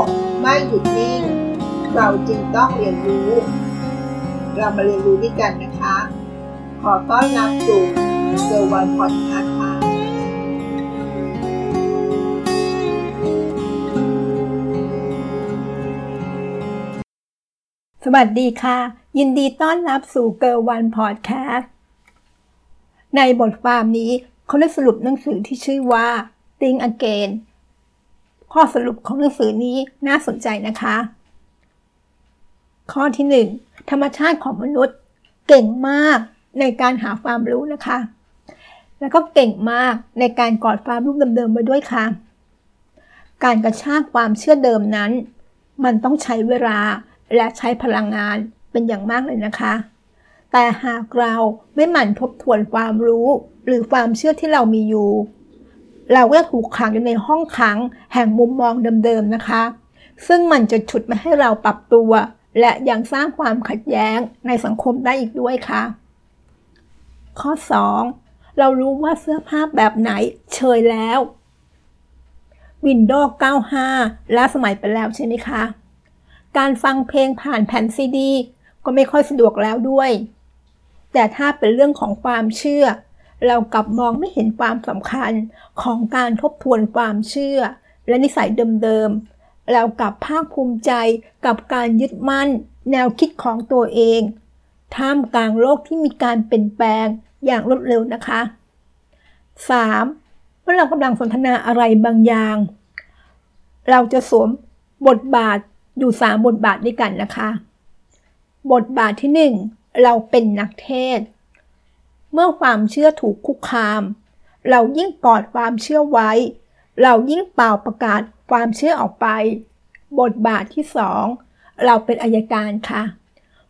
กไม่หยุดนิ่ง เราจึงต้องเรียนรู้ เรามาเรียนรู้ด้วยกันนะคะ ขอต้อนรับสู่เซอร์วันพอดคาส์ค่ะสวัสดีค่ะ ยินดีต้อนรับสู่เกิร์ลวันพอดแคสต์ในบทความนี้เขาได้สรุปหนังสือที่ชื่อว่า Think Again ข้อสรุปของหนังสือนี้น่าสนใจนะคะ ข้อที่ 1 ธรรมชาติของมนุษย์เก่งมากในการหาความรู้นะคะ แล้วก็เก่งมากในการกอดความรู้เดิมๆไว้ด้วยค่ะ การกระชากความเชื่อเดิมนั้น มันต้องใช้เวลาและใช้พลังงานเป็นอย่างมากเลยนะคะ แต่หากเราไม่หมั่นทบทวนความรู้หรือความเชื่อที่เรามีอยู่ เราก็จะถูกขังอยู่ในห้องขังแห่งมุมมองเดิมๆนะคะ ซึ่งมันจะฉุดไม่ให้เราปรับตัว และยังสร้างความขัดแย้งในสังคมได้อีกด้วยค่ะ ข้อ 2 เรารู้ว่าเสื้อผ้าแบบไหนเชยแล้ว Windows 95 ล้าสมัยไปแล้วใช่ไหมคะ การฟังเพลงผ่านแผ่นซีดี ก็ไม่ค่อยสะดวกแล้วด้วย แต่ถ้าเป็นเรื่องของความเชื่อ เรากลับมองไม่เห็นความสำคัญของการทบทวนความเชื่อ และนิสัยเดิมๆ เรากลับภาคภูมิใจกับการยึดมั่น แนวคิดของตัวเอง ท่ามกลางโลกที่มีการเปลี่ยนแปลงอย่างรวดเร็วนะคะ 3. เมื่อเรากำลังสนทนาอะไรบางอย่าง เราจะสวมบทบาทอยู่ 3 บทบาทด้วยกันนะคะ บทบาทที่ 1 เราเป็นนักเทศ เมื่อความเชื่อถูกคุกคาม เรายิ่งกอดความเชื่อไว้ เรายิ่งเป่าประกาศความเชื่อออกไป บทบาทที่2เราเป็นอายการค่ะ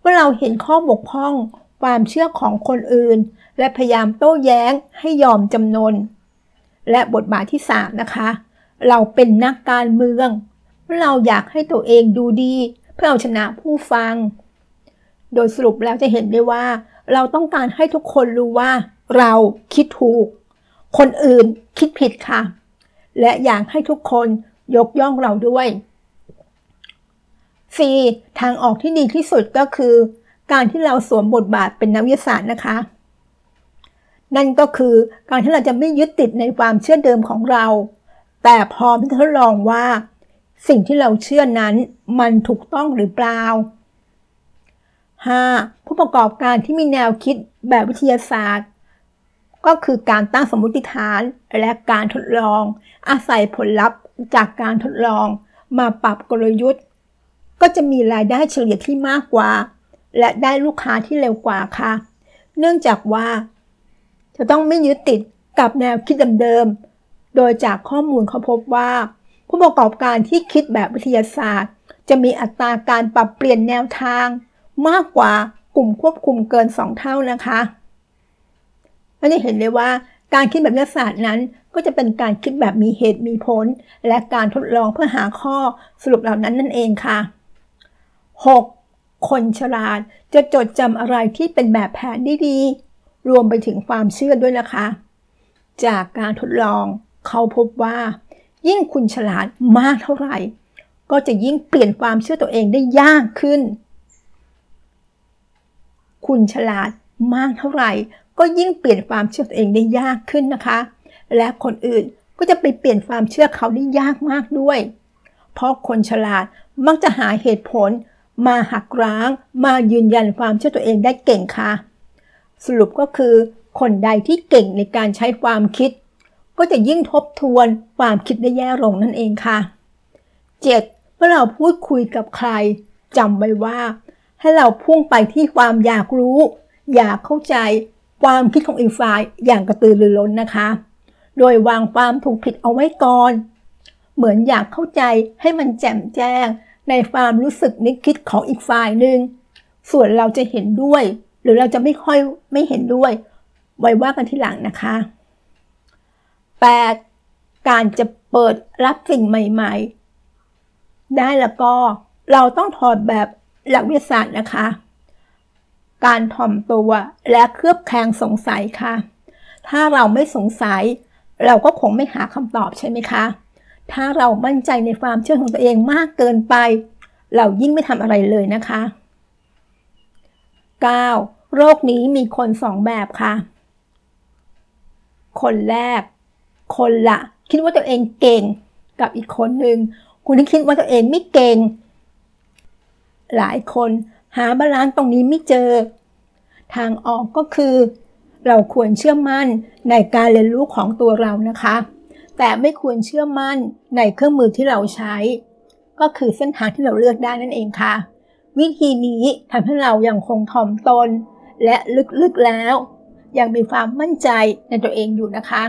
เมื่อเราเห็นข้อบกพร่อง ความเชื่อของคนอื่น และพยายามโต้แย้งให้ยอมจำนน และบทบาทที่3นะคะ เราเป็นนักการเมือง เมื่อเราอยากให้ตัวเองดูดี เพื่อเอาชนะผู้ฟัง โดยสรุปแล้วจะเห็นได้ว่า เราต้องการให้ทุกคนรู้ว่า เราคิดถูก คนอื่นคิดผิดค่ะ และอยากให้ทุกคนยกย่องเราด้วย 4. ทางออกที่ดีที่สุดก็คือ การที่เราสวมบทบาทเป็นนักวิทยาศาสตร์นะคะ นั่นก็คือการที่เราจะไม่ยึดติดในความเชื่อเดิมของเรา แต่พร้อมที่จะทดลองว่า สิ่งที่เราเชื่อนั้นมันถูกต้องหรือเปล่า 5. ผู้ประกอบการที่มีแนวคิดแบบวิทยาศาสตร์ ก็คือการตั้งสมมติฐานและการทดลอง อาศัยผลลัพธ์จากการทดลอง มาปรับกลยุทธ์ ก็จะมีรายได้เฉลี่ยที่มากกว่า และได้ลูกค้าที่เร็วกว่าค่ะ เนื่องจากว่า จะต้องไม่ยึดติดกับแนวคิดเดิมๆ โดยจากข้อมูลเขาพบว่า ผู้ประกอบการที่คิดแบบวิทยาศาสตร์ จะมีอัตราการปรับเปลี่ยนแนวทาง มากกว่ากลุ่มควบคุมเกิน 2 เท่านะคะเราจะเห็นเลยว่าการคิดแบบวิทยาศาสตร์นั้นก็จะเป็นการคิดแบบมีเหตุมีผล และการทดลองเพื่อหาข้อสรุปเหล่านั้นนั่นเองค่ะ 6. คนฉลาดจะจดจำอะไรที่เป็นแบบแผนได้ดี รวมไปถึงความเชื่อด้วยนะคะ จากการทดลองเขาพบว่า ยิ่งคุณฉลาดมากเท่าไหร่ ก็จะยิ่งเปลี่ยนความเชื่อตัวเองได้ยากขึ้น คุณฉลาดมากเท่าไหร่ ก็ยิ่งเปลี่ยนความเชื่อตัวเองได้ยากขึ้นนะคะ และคนอื่นก็จะไปเปลี่ยนความเชื่อเขาได้ยากมากด้วย เพราะคนฉลาดมักจะหาเหตุผล มาหักร้าง มายืนยันความเชื่อตัวเองได้เก่งค่ะ สรุปก็คือ คนใดที่เก่งในการใช้ความคิด ก็จะยิ่งทบทวนความคิดได้แย่ลงนั่นเองค่ะ 7. เมื่อเราพูดคุยกับใครจำไว้ว่า ให้เราพุ่งไปที่ความอยากรู้ อยากเข้าใจความคิดของอีกฝ่ายอย่างกระตือรือร้นนะคะ โดยวางความถูกผิดเอาไว้ก่อน เหมือนอยากเข้าใจให้มันแจ่มแจ้ง ในความรู้สึกนึกคิดของอีกฝ่ายหนึ่งส่วนเราจะเห็นด้วย หรือเราจะไม่ค่อยไม่เห็นด้วย ไว้ว่ากันทีหลังนะคะ 8. การจะเปิดรับสิ่งใหม่ ๆ ได้แล้วก็เราต้องถอดแบบ หลักวิทยาศาสตร์นะคะ การถ่อมตัวและเคลือบแคลงสงสัยค่ะ ถ้าเราไม่สงสัย เราก็คงไม่หาคำตอบใช่ไหมคะ ถ้าเรามั่นใจในความเชื่อของตัวเองมากเกินไป เรายิ่งไม่ทำอะไรเลยนะคะ 9. โรคนี้มีคนสองแบบค่ะ คนแรก คนละคิดว่าตัวเองเก่งกับอีกคนหนึ่งคุณที่คิดว่าตัวเองไม่เก่ง หลายคนหาบาลานซ์ตรงนี้ไม่เจอ ทางออกก็คือ เราควรเชื่อมั่นในการเรียนรู้ของตัวเรานะคะ แต่ไม่ควรเชื่อมั่นในเครื่องมือที่เราใช้ ก็คือเส้นทางที่เราเลือกได้นั่นเองค่ะ วิธีนี้ทำให้เรายัางคงถ่อมตน และลึกๆแล้ว ยังมีความมั่นใจในตัวเองอยู่นะคะ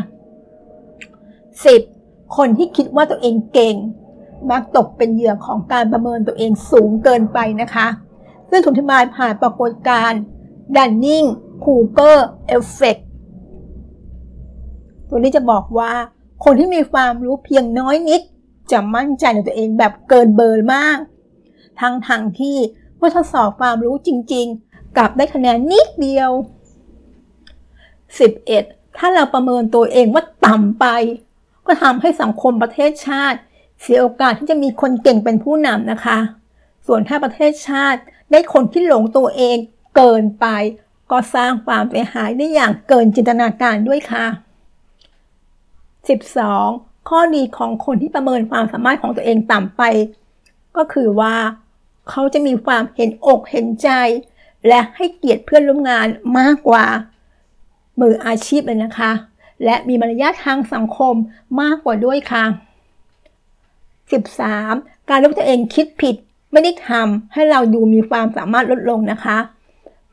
10. คนที่คิดว่าตัวเองเก่ง มักตกเป็นเหยื่อของการประเมินตัวเองสูงเกินไปนะคะ ซึ่งถูกทำลายผ่านปรากฏการณ์ Dunning-Kruger effect ตัวนี้จะบอกว่า คนที่มีความรู้เพียงน้อยนิด จะมั่นใจในตัวเองแบบเกินเบอร์มาก ทั้งทางที่เมื่อทดสอบความรู้จริง ๆ กลับได้คะแนนนิดเดียว 11. ถ้าเราประเมินตัวเองว่าต่ำไป ก็ทำให้สังคมประเทศชาติ เสียโอกาสที่จะมีคนเก่งเป็นผู้นำนะคะ ส่วนถ้าประเทศชาติได้คนที่หลงตัวเองเกินไป ก็สร้างความเสียหายได้อย่างเกินจินตนาการด้วยค่ะ 12. ข้อดีของคนที่ประเมินความสามารถของตัวเองต่ำไป ก็คือว่าเขาจะมีความเห็นอกเห็นใจ และให้เกียรติเพื่อนร่วมงานมากกว่า มืออาชีพเลยนะคะ และมีมารยาททางสังคมมากกว่าด้วยค่ะ 13. การรู้ตัวเองคิดผิดไม่ได้ทำให้เราดูมีความสามารถลดลงนะคะ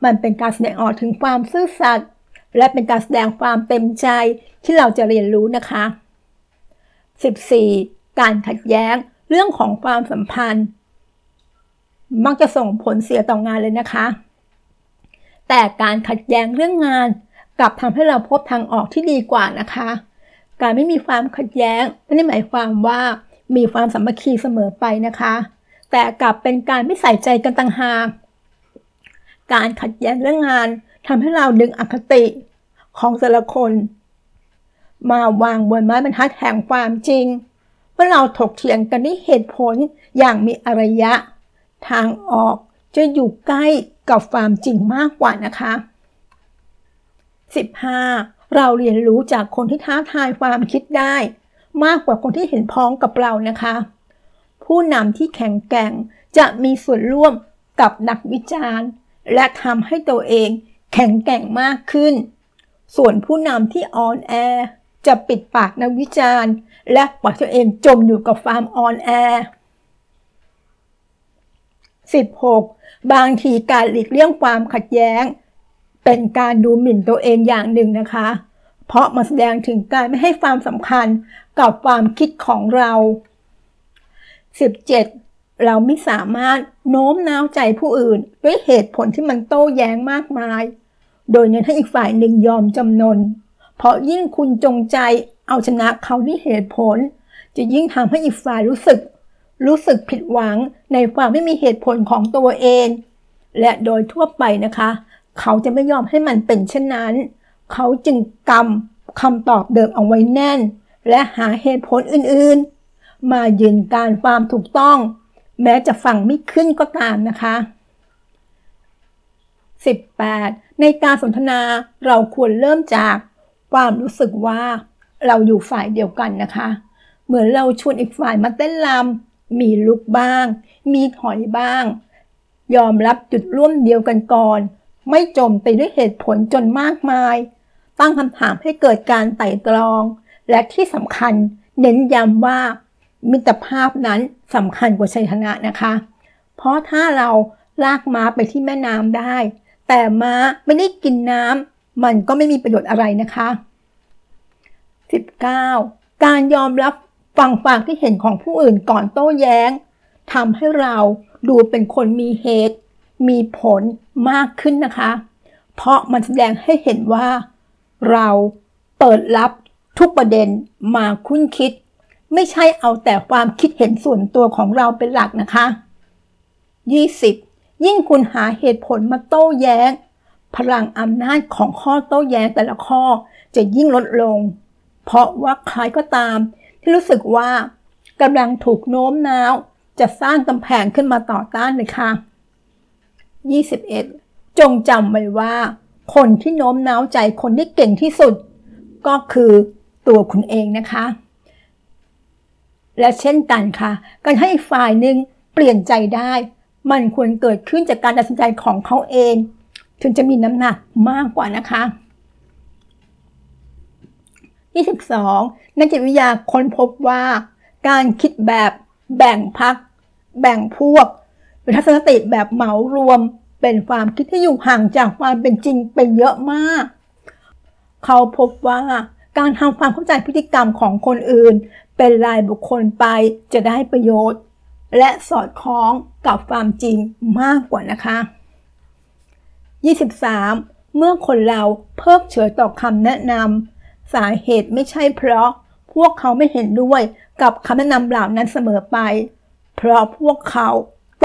มันเป็นการแสดงออกถึงความซื่อสัตย์และเป็นการแสดงความเต็มใจที่เราจะเรียนรู้นะคะ 14. การขัดแย้งเรื่องของความสัมพันธ์ มักจะส่งผลเสียต่องานเลยนะคะ แต่การขัดแย้งเรื่องงานกลับทำให้เราพบทางออกที่ดีกว่านะคะ การไม่มีความขัดแย้งไม่ได้หมายความว่า มีความสามัคคีเสมอไปนะคะ แต่กลับเป็นการไม่ใส่ใจกันต่างหาก การขัดแย้งเรื่องงานทำให้เราดึงอคติของแต่ละคน มาวางบนไม้บรรทัดแห่งความจริงเมื่อเราถกเถียงกันด้วยเหตุผลอย่างมีอารยะ ทางออกจะอยู่ใกล้กับความจริงมากกว่านะคะ 15. เราเรียนรู้จากคนที่ท้าทายความคิดได้ มากกว่าคนที่เห็นพ้องกับเรานะคะ ผู้นำที่แข็งแกร่งจะมีส่วนร่วมกับนักวิจารณ์ และทำให้ตัวเองแข็งแกร่งมากขึ้น ส่วนผู้นำที่อ่อนแอจะปิดปากนักวิจารณ์ และปล่อยตัวเองจมอยู่กับความอ่อนแอ 16. บางทีการหลีกเลี่ยงความขัดแย้ง เป็นการดูหมิ่นตัวเองอย่างหนึ่งนะคะ เพราะมาแสดงถึงการไม่ให้ความสำคัญกับความคิดของเรา 17. เราไม่สามารถโน้มน้าวใจผู้อื่น ด้วยเหตุผลที่มันโต้แย้งมากมาย โดยเน้นให้อีกฝ่ายหนึ่งยอมจำนน เพราะยิ่งคุณจงใจเอาชนะเขาด้วยเหตุผล จะยิ่งทำให้อีกฝ่ายรู้สึก รู้สึกผิดหวังในความไม่มีเหตุผลของตัวเอง และโดยทั่วไปนะคะ เขาจะไม่ยอมให้มันเป็นเช่นนั้น เขาจึงกำคำตอบเดิมเอาไว้แน่น และหาเหตุผลอื่นๆ มายืนการความถูกต้อง แม้จะฟังไม่ขึ้นก็ตามนะคะ 18. ในการสนทนาเราควรเริ่มจากความรู้สึกว่าเราอยู่ฝ่ายเดียวกันนะคะ เหมือนเราชวนอีกฝ่ายมาเต้นรำมีลุกบ้าง มีถอยบ้าง ยอมรับจุดร่วมเดียวกันก่อน ไม่จมไปด้วยเหตุผลจนมากมาย ตั้งคำถามให้เกิดการไต่ตรอง และที่สำคัญเน้นย้ำว่า มิตรภาพนั้นสำคัญกว่าชัยชนะนะคะ เพราะถ้าเราลากม้าไปที่แม่น้ำได้ แต่ม้าไม่ได้กินน้ำมันก็ไม่มีประโยชน์อะไรนะคะ 19. การยอมรับฟังความที่เห็นของผู้อื่นก่อนโต้แย้งทำให้เราดูเป็นคนมีเหตุ มีผลมากขึ้นนะคะ เพราะมันแสดงให้เห็นว่า เราเปิดรับทุกประเด็นมาคุ้นคิด ไม่ใช่เอาแต่ความคิดเห็นส่วนตัวของเราเป็นหลักนะคะ 20. ยิ่งคุณหาเหตุผลมาโต้แย้ง พลังอำนาจของข้อโต้แย้งแต่ละข้อจะยิ่งลดลง เพราะว่าใครก็ตาม ที่รู้สึกว่ากำลังถูกโน้มน้าว จะสร้างกำแพงขึ้นมาต่อต้านเลยค่ะ 21. จงจำไว้ว่า คนที่โน้มน้าวใจคนที่เก่งที่สุด ก็คือตัวคุณเองนะคะ และเช่นกันค่ะ การให้ฝ่ายหนึ่งเปลี่ยนใจได้ มันควรเกิดขึ้นจากการตัดสินใจของเขาเอง ถึงจะมีน้ำหนักมากกว่านะคะ 22. นักจิตวิทยาค้นพบว่า การคิดแบบแบ่งพัก แบ่งพวก หรือทัศนคติแบบเหมารวมเป็นความคิดที่อยู่ห่างจากความเป็นจริงไปเยอะมาก เขาพบว่าการทำความเข้าใจพฤติกรรมของคนอื่น เป็นรายบุคคลไปจะได้ประโยชน์ และสอดคล้องกับความจริงมากกว่านะคะ 23. เมื่อคนเราเพิกเฉยต่อคำแนะนำสาเหตุไม่ใช่เพราะพวกเขาไม่เห็นด้วยกับคำแนะนำเหล่านั้นเสมอไป เพราะพวกเขา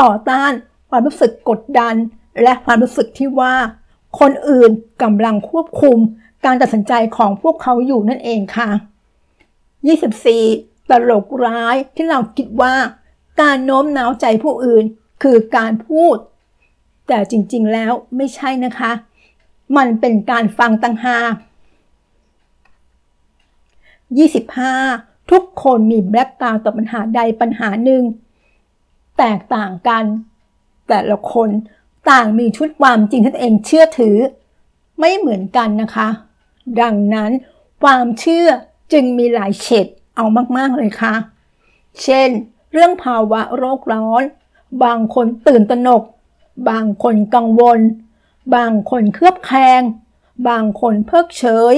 ต่อต้านความรู้สึกกดดัน และความรู้สึกที่ว่า คนอื่นกำลังควบคุมการตัดสินใจของพวกเขาอยู่นั่นเองค่ะ 24. ตลกร้ายที่เราคิดว่า การโน้มน้าวใจผู้อื่นคือการพูด แต่จริงๆแล้วไม่ใช่นะคะ มันเป็นการฟังต่างหาก 25. ทุกคนมีแบล็กกราวต่อปัญหาใดปัญหาหนึ่ง แตกต่างกัน แต่ละคนต่างมีชุดความจริงที่ตัวเองเชื่อถือ ไม่เหมือนกันนะคะ ดังนั้นความเชื่อจึงมีหลายเฉดเอามากๆเลยค่ะ เช่น เรื่องภาวะโรคร้อน บางคนตื่นตระหนก บางคนกังวล บางคนเครือบแคลง บางคนเพิกเฉย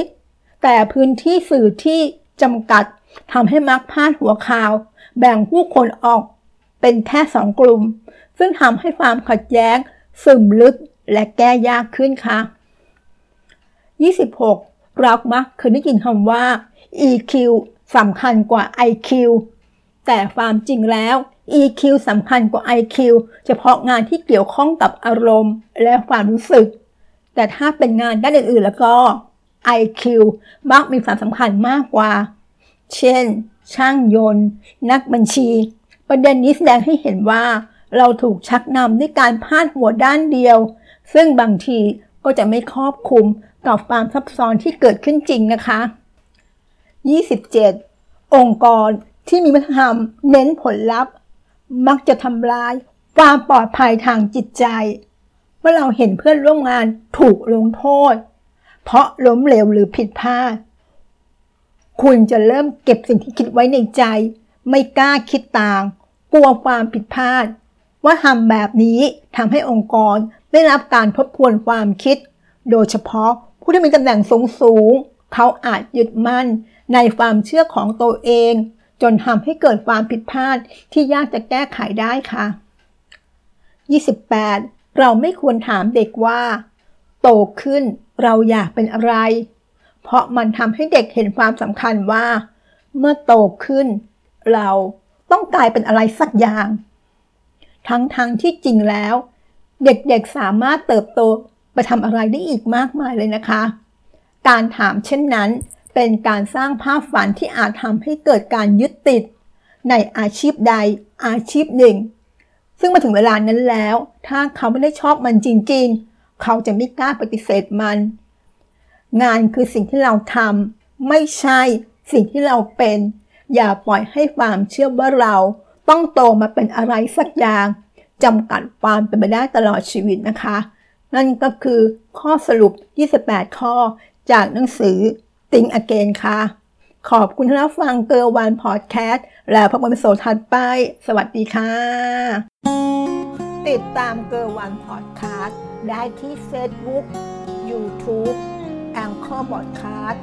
แต่พื้นที่สื่อที่จำกัดทำให้มักพลาดหัวข่าว แบ่งผู้คนออก เป็นแค่สองกลุ่ม ซึ่งทำให้ความขัดแย้งซึมลึกและแก้ยากขึ้นค่ะ 26 เรามักเคยได้ยินคำว่า EQ สำคัญกว่า IQ แต่ความจริงแล้ว EQ สำคัญกว่า IQ เฉพาะงานที่เกี่ยวข้องกับอารมณ์และความรู้สึก แต่ถ้าเป็นงานด้านอื่นๆ แล้วก็ IQ มักมีความสำคัญมากกว่า เช่น ช่างยนต์ นักบัญชี ประเด็นนี้แสดงให้เห็นว่า เราถูกชักนำด้วยการพาดหัวด้านเดียว ซึ่งบางทีก็จะไม่ครอบคลุมกับความซับซ้อนที่เกิดขึ้นจริงนะคะ 27. องค์กรที่มีวัฒนธรรมเน้นผลลัพธ์ มักจะทำลายความปลอดภัยทางจิตใจ เมื่อเราเห็นเพื่อนร่วมงานถูกลงโทษ เพราะล้มเหลวหรือผิดพลาด คุณจะเริ่มเก็บสิ่งที่คิดไว้ในใจ ไม่กล้าคิดต่าง กลัวความผิดพลาด ว่าทำแบบนี้ทำให้องค์กรได้รับการทบทวนความคิด โดยเฉพาะผู้ที่มีตำแหน่งสูงสูง เขาอาจยึดมั่นในความเชื่อของตัวเอง จนทำให้เกิดความผิดพลาดที่ยากจะแก้ไขได้ค่ะ 28. เราไม่ควรถามเด็กว่า โตขึ้นเราอยากเป็นอะไร เพราะมันทำให้เด็กเห็นความสำคัญว่า เมื่อโตขึ้น เรา ต้องกลายเป็นอะไรสักอย่าง ทั้งๆทที่จริงแล้ว เด็กๆสามารถเติบโตไปทำอะไรได้อีกมากมายเลยนะคะ การถามเช่นนั้นเป็นการสร้างภาพฝันที่อาจทำให้เกิดการยึดติด ในอาชีพใดอาชีพหนึ่ง ซึ่งมาถึงเวลานั้นแล้ว ถ้าเขาไม่ได้ชอบมันจริงๆ เขาจะไม่กล้าปฏิเสธมัน งานคือสิ่งที่เราทำไม่ใช่สิ่งที่เราเป็น อย่าปล่อยให้ความเชื่อว่าเราต้องโตมาเป็นอะไรสักอย่างจำกัดความเป็นไปได้ตลอดชีวิตนะคะ นั่นก็คือข้อสรุป 28 ข้อจากหนังสือ Think Again ค่ะ ขอบคุณที่รับฟังเกอร์วันพอดแคสต์แล้วพบกันในโซถัดไป สวัสดีค่ะ ติดตามเกอร์วันพอดแคสต์ได้ที่ Facebook YouTube แองเกอร์บอดคสต์